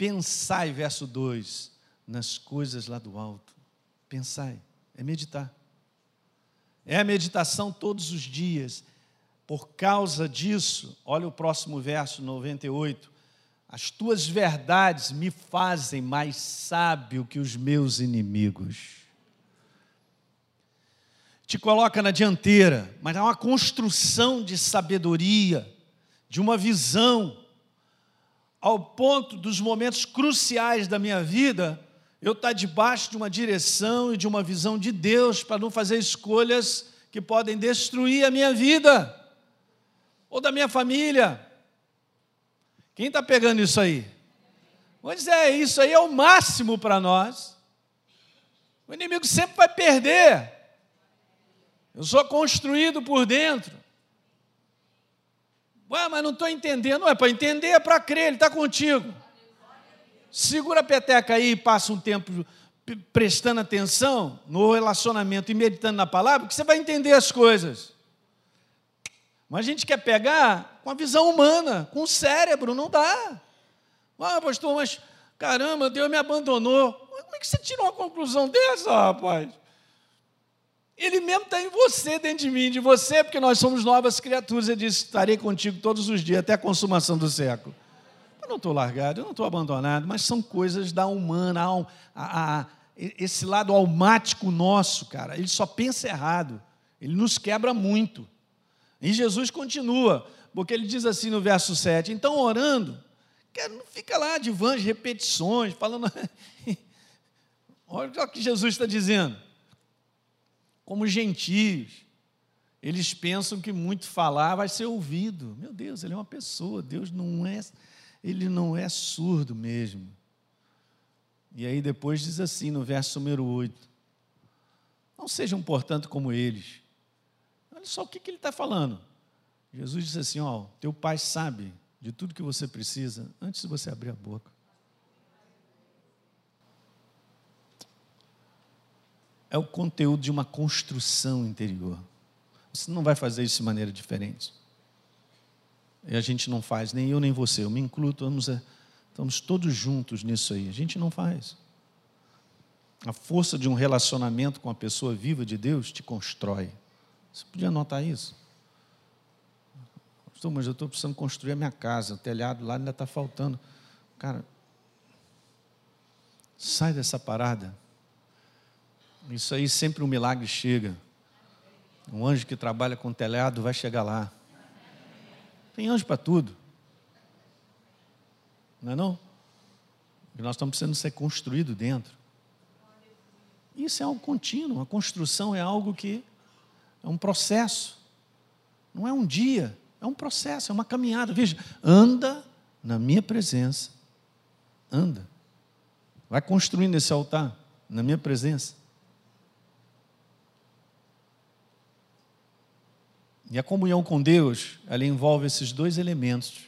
Pensai, verso 2, nas coisas lá do alto. Pensai, é meditar. É a meditação todos os dias. Por causa disso, olha o próximo verso 98. As tuas verdades me fazem mais sábio que os meus inimigos. Te coloca na dianteira, mas há uma construção de sabedoria, de uma visão ao ponto dos momentos cruciais da minha vida, eu estar debaixo de uma direção e de uma visão de Deus para não fazer escolhas que podem destruir a minha vida ou da minha família. Quem está pegando isso aí? Pois é, isso aí é o máximo para nós. O inimigo sempre vai perder. Eu sou construído por dentro. Ué, mas não estou entendendo. Não é para entender, é para crer, Ele está contigo. Segura a peteca aí e passa um tempo prestando atenção no relacionamento e meditando na palavra, que você vai entender as coisas. Mas a gente quer pegar com a visão humana, com o cérebro, não dá. Ah, pastor, mas caramba, Deus me abandonou. Como é que você tirou uma conclusão dessa, rapaz? Ele mesmo está em você, dentro de mim, de você, porque nós somos novas criaturas. Ele disse: Estarei contigo todos os dias, até a consumação do século. Eu não estou largado, eu não estou abandonado, mas são coisas da humana, a, a, esse lado almático nosso, cara. Ele só pensa errado, ele nos quebra muito. E Jesus continua, porque ele diz assim no verso 7: Então, orando, não fica lá de vãs repetições, falando. [LAUGHS] Olha o que Jesus está dizendo. Como gentios, eles pensam que muito falar vai ser ouvido. Meu Deus, ele é uma pessoa. Deus não é, ele não é surdo mesmo. E aí depois diz assim no verso número 8: Não sejam, portanto, como eles. Olha só o que, que ele está falando. Jesus disse assim: Ó, teu pai sabe de tudo que você precisa antes de você abrir a boca. É o conteúdo de uma construção interior. Você não vai fazer isso de maneira diferente. E a gente não faz, nem eu nem você. Eu me incluo, estamos, estamos todos juntos nisso aí. A gente não faz. A força de um relacionamento com a pessoa viva de Deus te constrói. Você podia notar isso? Pastor, mas eu estou precisando construir a minha casa, o telhado lá ainda está faltando. Cara, sai dessa parada. Isso aí sempre um milagre chega. Um anjo que trabalha com telhado vai chegar lá. Tem anjo para tudo. Não é não? E nós estamos precisando ser construídos dentro. Isso é algo contínuo. A construção é algo que é um processo. Não é um dia, é um processo, é uma caminhada. Veja, anda na minha presença. Anda. Vai construindo esse altar na minha presença. E a comunhão com Deus, ela envolve esses dois elementos.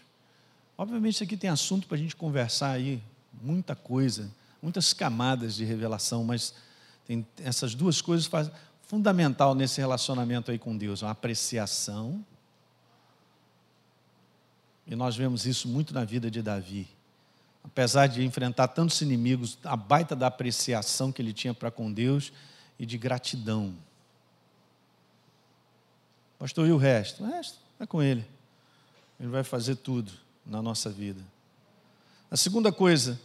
Obviamente, isso aqui tem assunto para a gente conversar aí, muita coisa, muitas camadas de revelação, mas tem essas duas coisas faz, fundamental nesse relacionamento aí com Deus, uma apreciação. E nós vemos isso muito na vida de Davi. Apesar de enfrentar tantos inimigos, a baita da apreciação que ele tinha para com Deus e de gratidão. Pastor, e o resto? O resto é com Ele. Ele vai fazer tudo na nossa vida. A segunda coisa,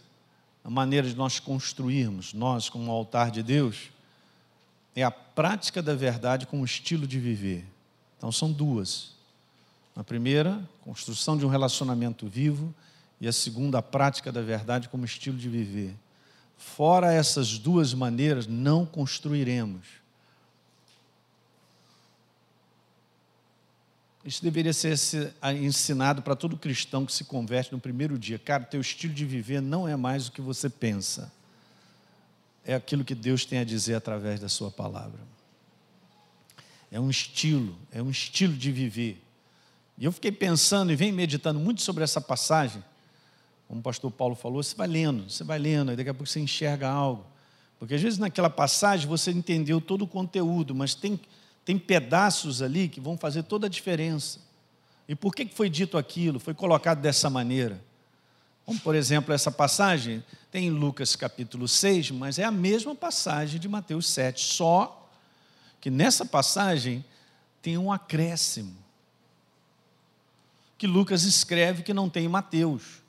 a maneira de nós construirmos, nós como altar de Deus, é a prática da verdade como estilo de viver. Então são duas. A primeira, construção de um relacionamento vivo, e a segunda, a prática da verdade como estilo de viver. Fora essas duas maneiras, não construiremos. Isso deveria ser ensinado para todo cristão que se converte no primeiro dia. Cara, teu estilo de viver não é mais o que você pensa. É aquilo que Deus tem a dizer através da sua palavra. É um estilo, é um estilo de viver. E eu fiquei pensando e venho meditando muito sobre essa passagem. Como o pastor Paulo falou, você vai lendo, você vai lendo, e daqui a pouco você enxerga algo. Porque às vezes naquela passagem você entendeu todo o conteúdo, mas tem tem pedaços ali que vão fazer toda a diferença. E por que foi dito aquilo? Foi colocado dessa maneira? Como, por exemplo, essa passagem tem em Lucas capítulo 6, mas é a mesma passagem de Mateus 7, só que nessa passagem tem um acréscimo que Lucas escreve que não tem em Mateus.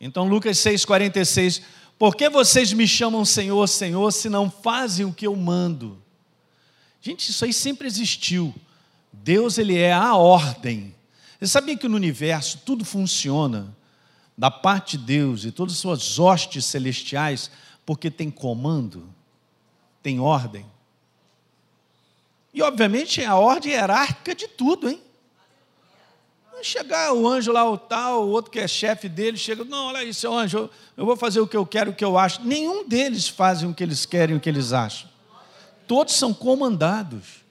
Então, Lucas 6,46, por que vocês me chamam Senhor, Senhor, se não fazem o que eu mando? Gente, isso aí sempre existiu. Deus, ele é a ordem. Você sabia que no universo tudo funciona da parte de Deus e todas as suas hostes celestiais porque tem comando, tem ordem. E obviamente a ordem hierárquica de tudo, hein? chegar o anjo lá, o tal, o outro que é chefe dele, chega, não, olha aí, seu anjo, eu vou fazer o que eu quero, o que eu acho. Nenhum deles fazem o que eles querem, o que eles acham todos são comandados.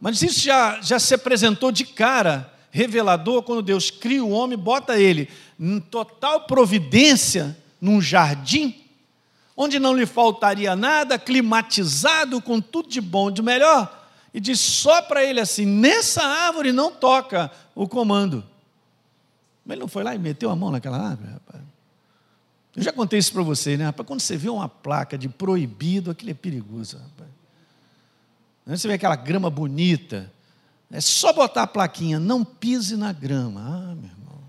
Mas isso já, já se apresentou de cara, revelador, quando Deus cria o homem, bota ele em total providência, num jardim, onde não lhe faltaria nada, climatizado, com tudo de bom, de melhor, e diz só para ele assim: nessa árvore não toca o comando. Mas ele não foi lá e meteu a mão naquela árvore. Eu já contei isso para você, né? Rapaz, quando você vê uma placa de proibido, aquilo é perigoso, rapaz. Você vê aquela grama bonita, é só botar a plaquinha, não pise na grama. Ah, meu irmão,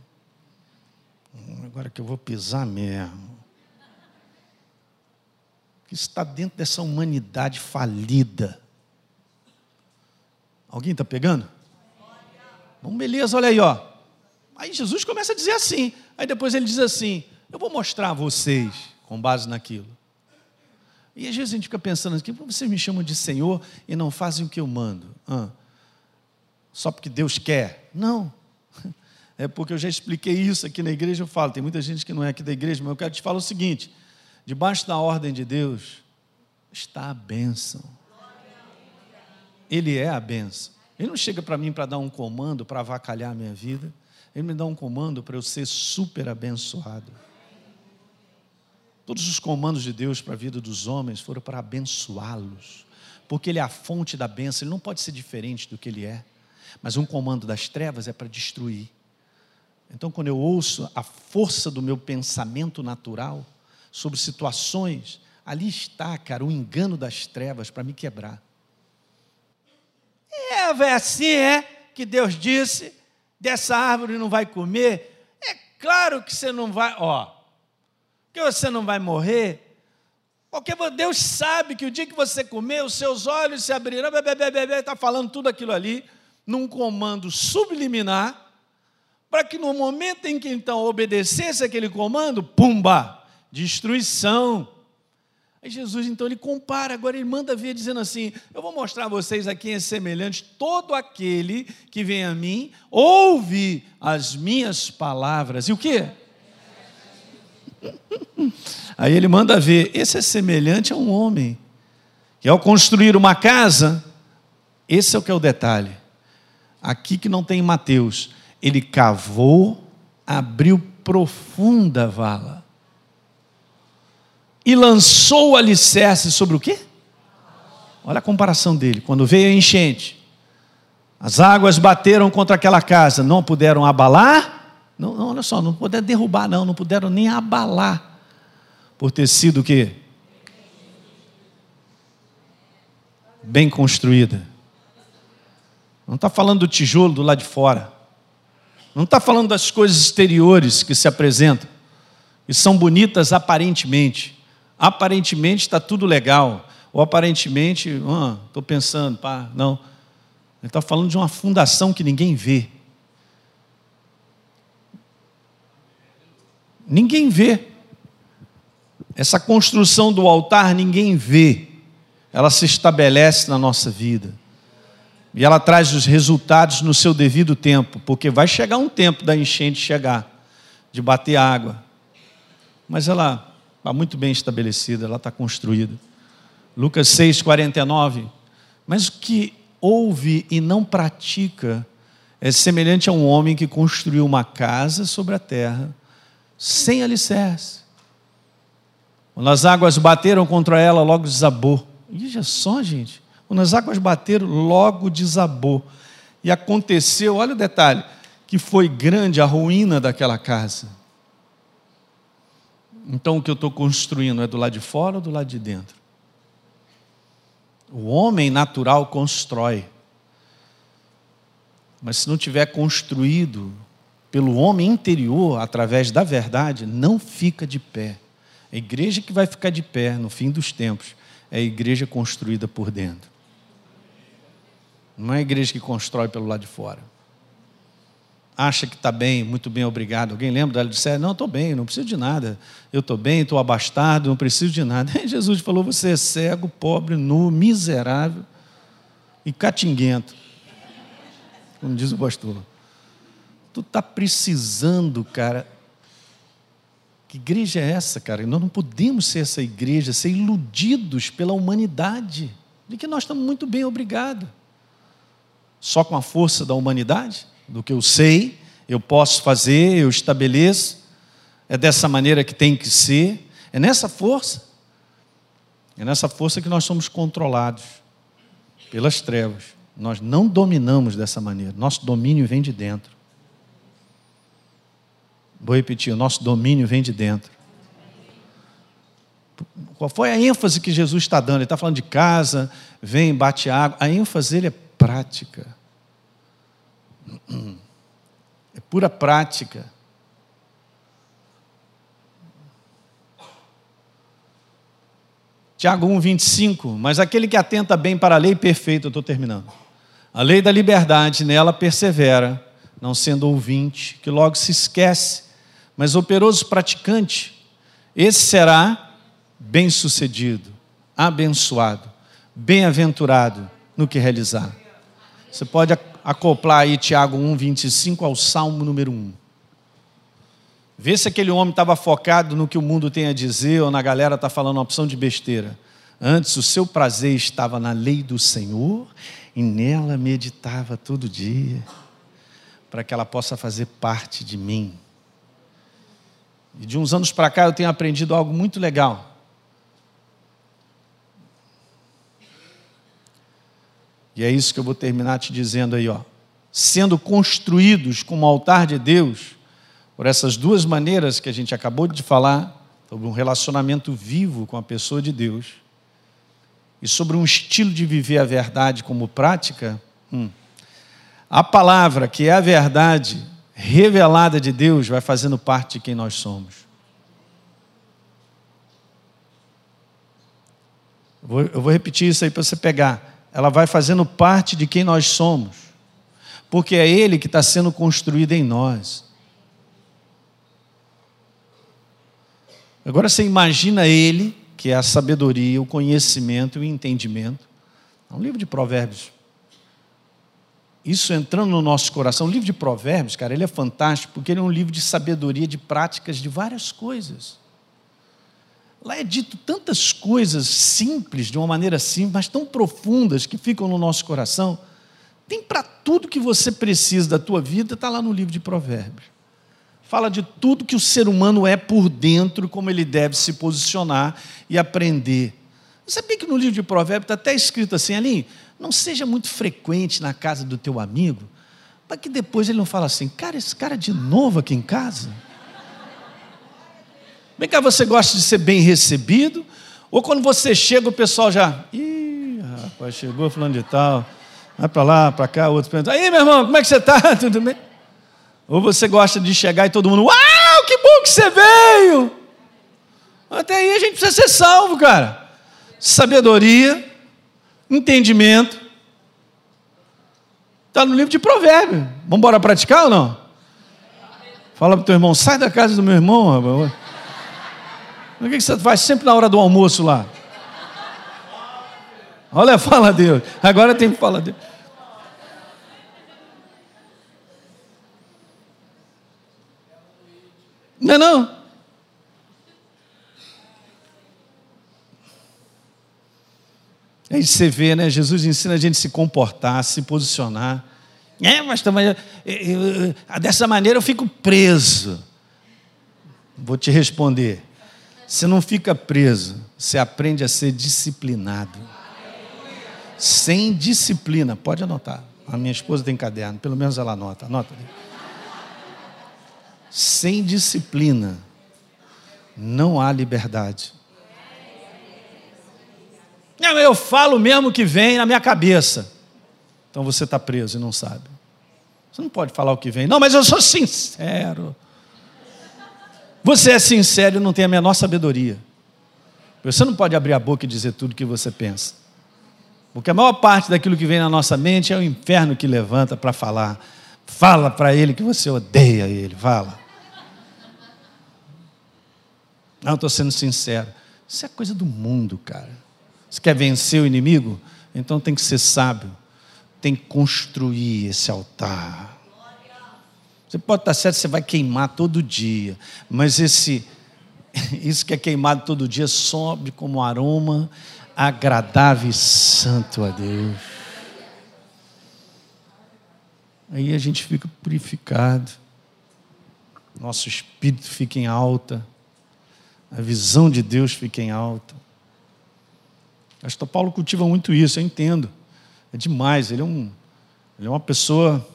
hum, agora que eu vou pisar mesmo. Isso está dentro dessa humanidade falida. Alguém está pegando? Bom, beleza, olha aí, ó. Aí Jesus começa a dizer assim. Aí depois ele diz assim: eu vou mostrar a vocês, com base naquilo. E às vezes a gente fica pensando aqui, por que vocês me chamam de Senhor e não fazem o que eu mando? Ah, só porque Deus quer? Não. [LAUGHS] É porque eu já expliquei isso aqui na igreja, eu falo, tem muita gente que não é aqui da igreja, mas eu quero te falar o seguinte: debaixo da ordem de Deus está a bênção. Ele é a bênção. Ele não chega para mim para dar um comando para avacalhar a minha vida. Ele me dá um comando para eu ser super abençoado. Todos os comandos de Deus para a vida dos homens foram para abençoá-los, porque Ele é a fonte da bênção, Ele não pode ser diferente do que Ele é. Mas um comando das trevas é para destruir. Então, quando eu ouço a força do meu pensamento natural sobre situações, ali está, cara, o engano das trevas para me quebrar. É, assim é que Deus disse: dessa árvore não vai comer. É claro que você não vai, ó, que você não vai morrer. Porque Deus sabe que o dia que você comer, os seus olhos se abrirão, está falando tudo aquilo ali, num comando subliminar, para que no momento em que então obedecesse aquele comando, pumba, destruição. Aí Jesus então ele compara, agora ele manda ver dizendo assim: Eu vou mostrar a vocês a quem é semelhante todo aquele que vem a mim, ouve as minhas palavras. E o que? [LAUGHS] Aí ele manda ver, esse é semelhante a um homem, que ao construir uma casa, esse é o que é o detalhe. Aqui que não tem Mateus, ele cavou, abriu profunda vala e lançou o alicerce sobre o quê? Olha a comparação dele. Quando veio a enchente, as águas bateram contra aquela casa, não puderam abalar. Não, não olha só, não puderam derrubar, não, não puderam nem abalar. Por ter sido o quê? Bem construída. Não está falando do tijolo do lado de fora. Não está falando das coisas exteriores que se apresentam, e são bonitas aparentemente aparentemente está tudo legal, ou aparentemente, estou ah, pensando, pá, não. Ele está falando de uma fundação que ninguém vê. Ninguém vê. Essa construção do altar ninguém vê. Ela se estabelece na nossa vida. E ela traz os resultados no seu devido tempo, porque vai chegar um tempo da enchente chegar, de bater água. Mas ela está muito bem estabelecida, ela está construída. Lucas 6, 49. Mas o que ouve e não pratica é semelhante a um homem que construiu uma casa sobre a terra, sem alicerce. Quando as águas bateram contra ela, logo desabou. Veja só, gente. Quando as águas bateram, logo desabou. E aconteceu, olha o detalhe, que foi grande a ruína daquela casa. Então o que eu estou construindo é do lado de fora ou do lado de dentro? O homem natural constrói. Mas se não tiver construído pelo homem interior, através da verdade, não fica de pé. A igreja que vai ficar de pé no fim dos tempos é a igreja construída por dentro. Não é a igreja que constrói pelo lado de fora acha que está bem, muito bem, obrigado. Alguém lembra dela? Disse, não, estou bem, não preciso de nada. Eu estou bem, estou abastado, não preciso de nada. Aí [LAUGHS] Jesus falou, você é cego, pobre, nu, miserável e catinguento. Como diz o pastor. Tu está precisando, cara. Que igreja é essa, cara? Nós não podemos ser essa igreja, ser iludidos pela humanidade. De que nós estamos muito bem, obrigado. Só com a força da humanidade? do que eu sei, eu posso fazer, eu estabeleço. É dessa maneira que tem que ser. É nessa força. É nessa força que nós somos controlados pelas trevas. Nós não dominamos dessa maneira. Nosso domínio vem de dentro. Vou repetir: o nosso domínio vem de dentro. Qual foi a ênfase que Jesus está dando? Ele está falando de casa, vem, bate água. A ênfase dele é prática. É pura prática. Tiago 1, 25. Mas aquele que atenta bem para a lei perfeita, eu estou terminando. A lei da liberdade, nela persevera, não sendo ouvinte, que logo se esquece, mas operoso praticante, esse será bem sucedido abençoado, bem-aventurado no que realizar. Você pode acoplar aí Tiago 1, 25 ao Salmo número 1. Vê se aquele homem estava focado no que o mundo tem a dizer ou na galera está falando uma opção de besteira. Antes, o seu prazer estava na lei do Senhor e nela meditava todo dia, para que ela possa fazer parte de mim. E de uns anos para cá eu tenho aprendido algo muito legal. E é isso que eu vou terminar te dizendo aí, ó. Sendo construídos como altar de Deus, por essas duas maneiras que a gente acabou de falar, sobre um relacionamento vivo com a pessoa de Deus e sobre um estilo de viver a verdade como prática, hum, a palavra, que é a verdade revelada de Deus, vai fazendo parte de quem nós somos. Eu vou, repetir isso aí para você pegar ela vai fazendo parte de quem nós somos, porque é Ele que está sendo construído em nós. Agora você imagina Ele, que é a sabedoria, o conhecimento e o entendimento. É um livro de provérbios. Isso entrando no nosso coração. O livro de provérbios, cara, ele é fantástico, porque ele é um livro de sabedoria, de práticas, de várias coisas. Lá é dito tantas coisas simples, de uma maneira simples, mas tão profundas que ficam no nosso coração. Tem para tudo que você precisa da tua vida, está lá no livro de Provérbios. Fala de tudo que o ser humano é por dentro, como ele deve se posicionar e aprender. Sabia que no livro de Provérbios está até escrito assim ali? Não seja muito frequente na casa do teu amigo, para que depois ele não fale assim, cara, esse cara de novo aqui em casa. Vem cá, você gosta de ser bem recebido? Ou quando você chega, o pessoal já. Ih, rapaz, chegou falando de tal. Vai para lá, para cá, outro pergunta. Aí, meu irmão, como é que você está? [LAUGHS] Tudo bem? Ou você gosta de chegar e todo mundo. Uau, que bom que você veio! Até aí a gente precisa ser salvo, cara. Sabedoria, entendimento. Está no livro de Provérbios. Vamos embora praticar ou não? Fala para o teu irmão, sai da casa do meu irmão, rapaz. O que você faz sempre na hora do almoço lá? Olha, fala a Deus. Agora tem que falar a Deus. Não é não? Aí você vê, né? Jesus ensina a gente a se comportar, a se posicionar. É, mas também, dessa maneira eu fico preso. Vou te responder. Você não fica preso, você aprende a ser disciplinado. Sem disciplina, pode anotar. A minha esposa tem caderno, pelo menos ela anota. Anota. Sem disciplina, não há liberdade. Não, eu falo mesmo que vem na minha cabeça. Então você está preso e não sabe. Você não pode falar o que vem. Não, mas eu sou sincero. Você é sincero e não tem a menor sabedoria. Você não pode abrir a boca e dizer tudo o que você pensa. Porque a maior parte daquilo que vem na nossa mente é o inferno que levanta para falar. Fala para ele que você odeia ele, fala. Não, estou sendo sincero. Isso é coisa do mundo, cara. Você quer vencer o inimigo? Então tem que ser sábio. Tem que construir esse altar. Você pode estar certo, você vai queimar todo dia, mas esse [LAUGHS] isso que é queimado todo dia sobe como aroma agradável e santo a Deus. Aí a gente fica purificado, nosso espírito fica em alta, a visão de Deus fica em alta. Pastor Paulo cultiva muito isso, eu entendo. É demais, ele é, um, ele é uma pessoa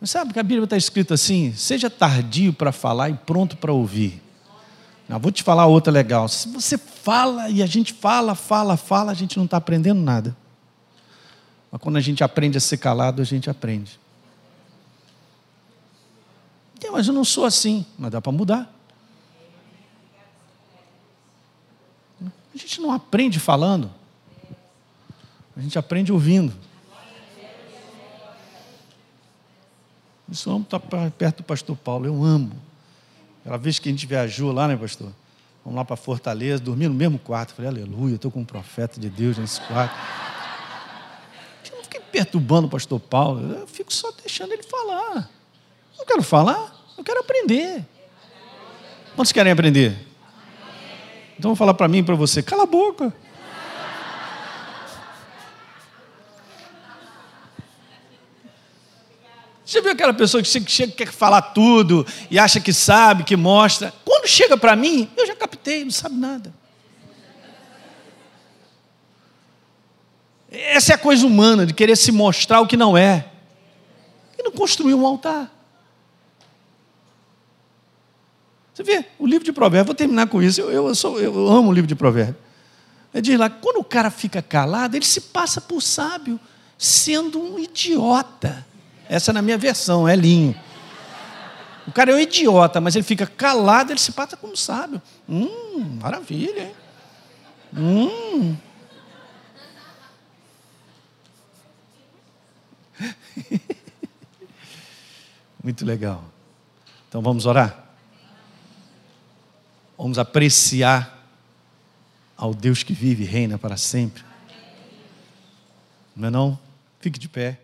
mas sabe que a Bíblia está escrito assim: seja tardio para falar e pronto para ouvir. Não, vou te falar outra legal. Se você fala e a gente fala, fala, fala, a gente não está aprendendo nada. Mas quando a gente aprende a ser calado, a gente aprende. mas eu não sou assim. Mas dá para mudar. A gente não aprende falando. A gente aprende ouvindo. Isso eu amo estar perto do pastor Paulo, eu amo. Aquela vez que a gente viajou lá, né, pastor? Vamos lá para Fortaleza, dormi no mesmo quarto. Falei, aleluia, estou com um profeta de Deus nesse quarto. Eu não fiquei perturbando o pastor Paulo, eu fico só deixando ele falar. Eu quero falar, eu quero aprender. Quantos querem aprender? Então vou falar para mim e para você, cala a boca. Você viu aquela pessoa que chega, quer falar tudo e acha que sabe, que mostra? Quando chega para mim, eu já captei, não sabe nada. Essa é a coisa humana, de querer se mostrar o que não é. E não construir um altar. Você vê, o livro de Provérbios, vou terminar com isso, eu, eu, sou, eu amo o livro de Provérbios. Ele diz lá: quando o cara fica calado, ele se passa por sábio, sendo um idiota. Essa é na minha versão, é linho. O cara é um idiota, mas ele fica calado, ele se passa como sábio. Hum, maravilha, hein? Hum. [LAUGHS] Muito legal. Então vamos orar? Vamos apreciar ao Deus que vive e reina para sempre. Não é não? Fique de pé.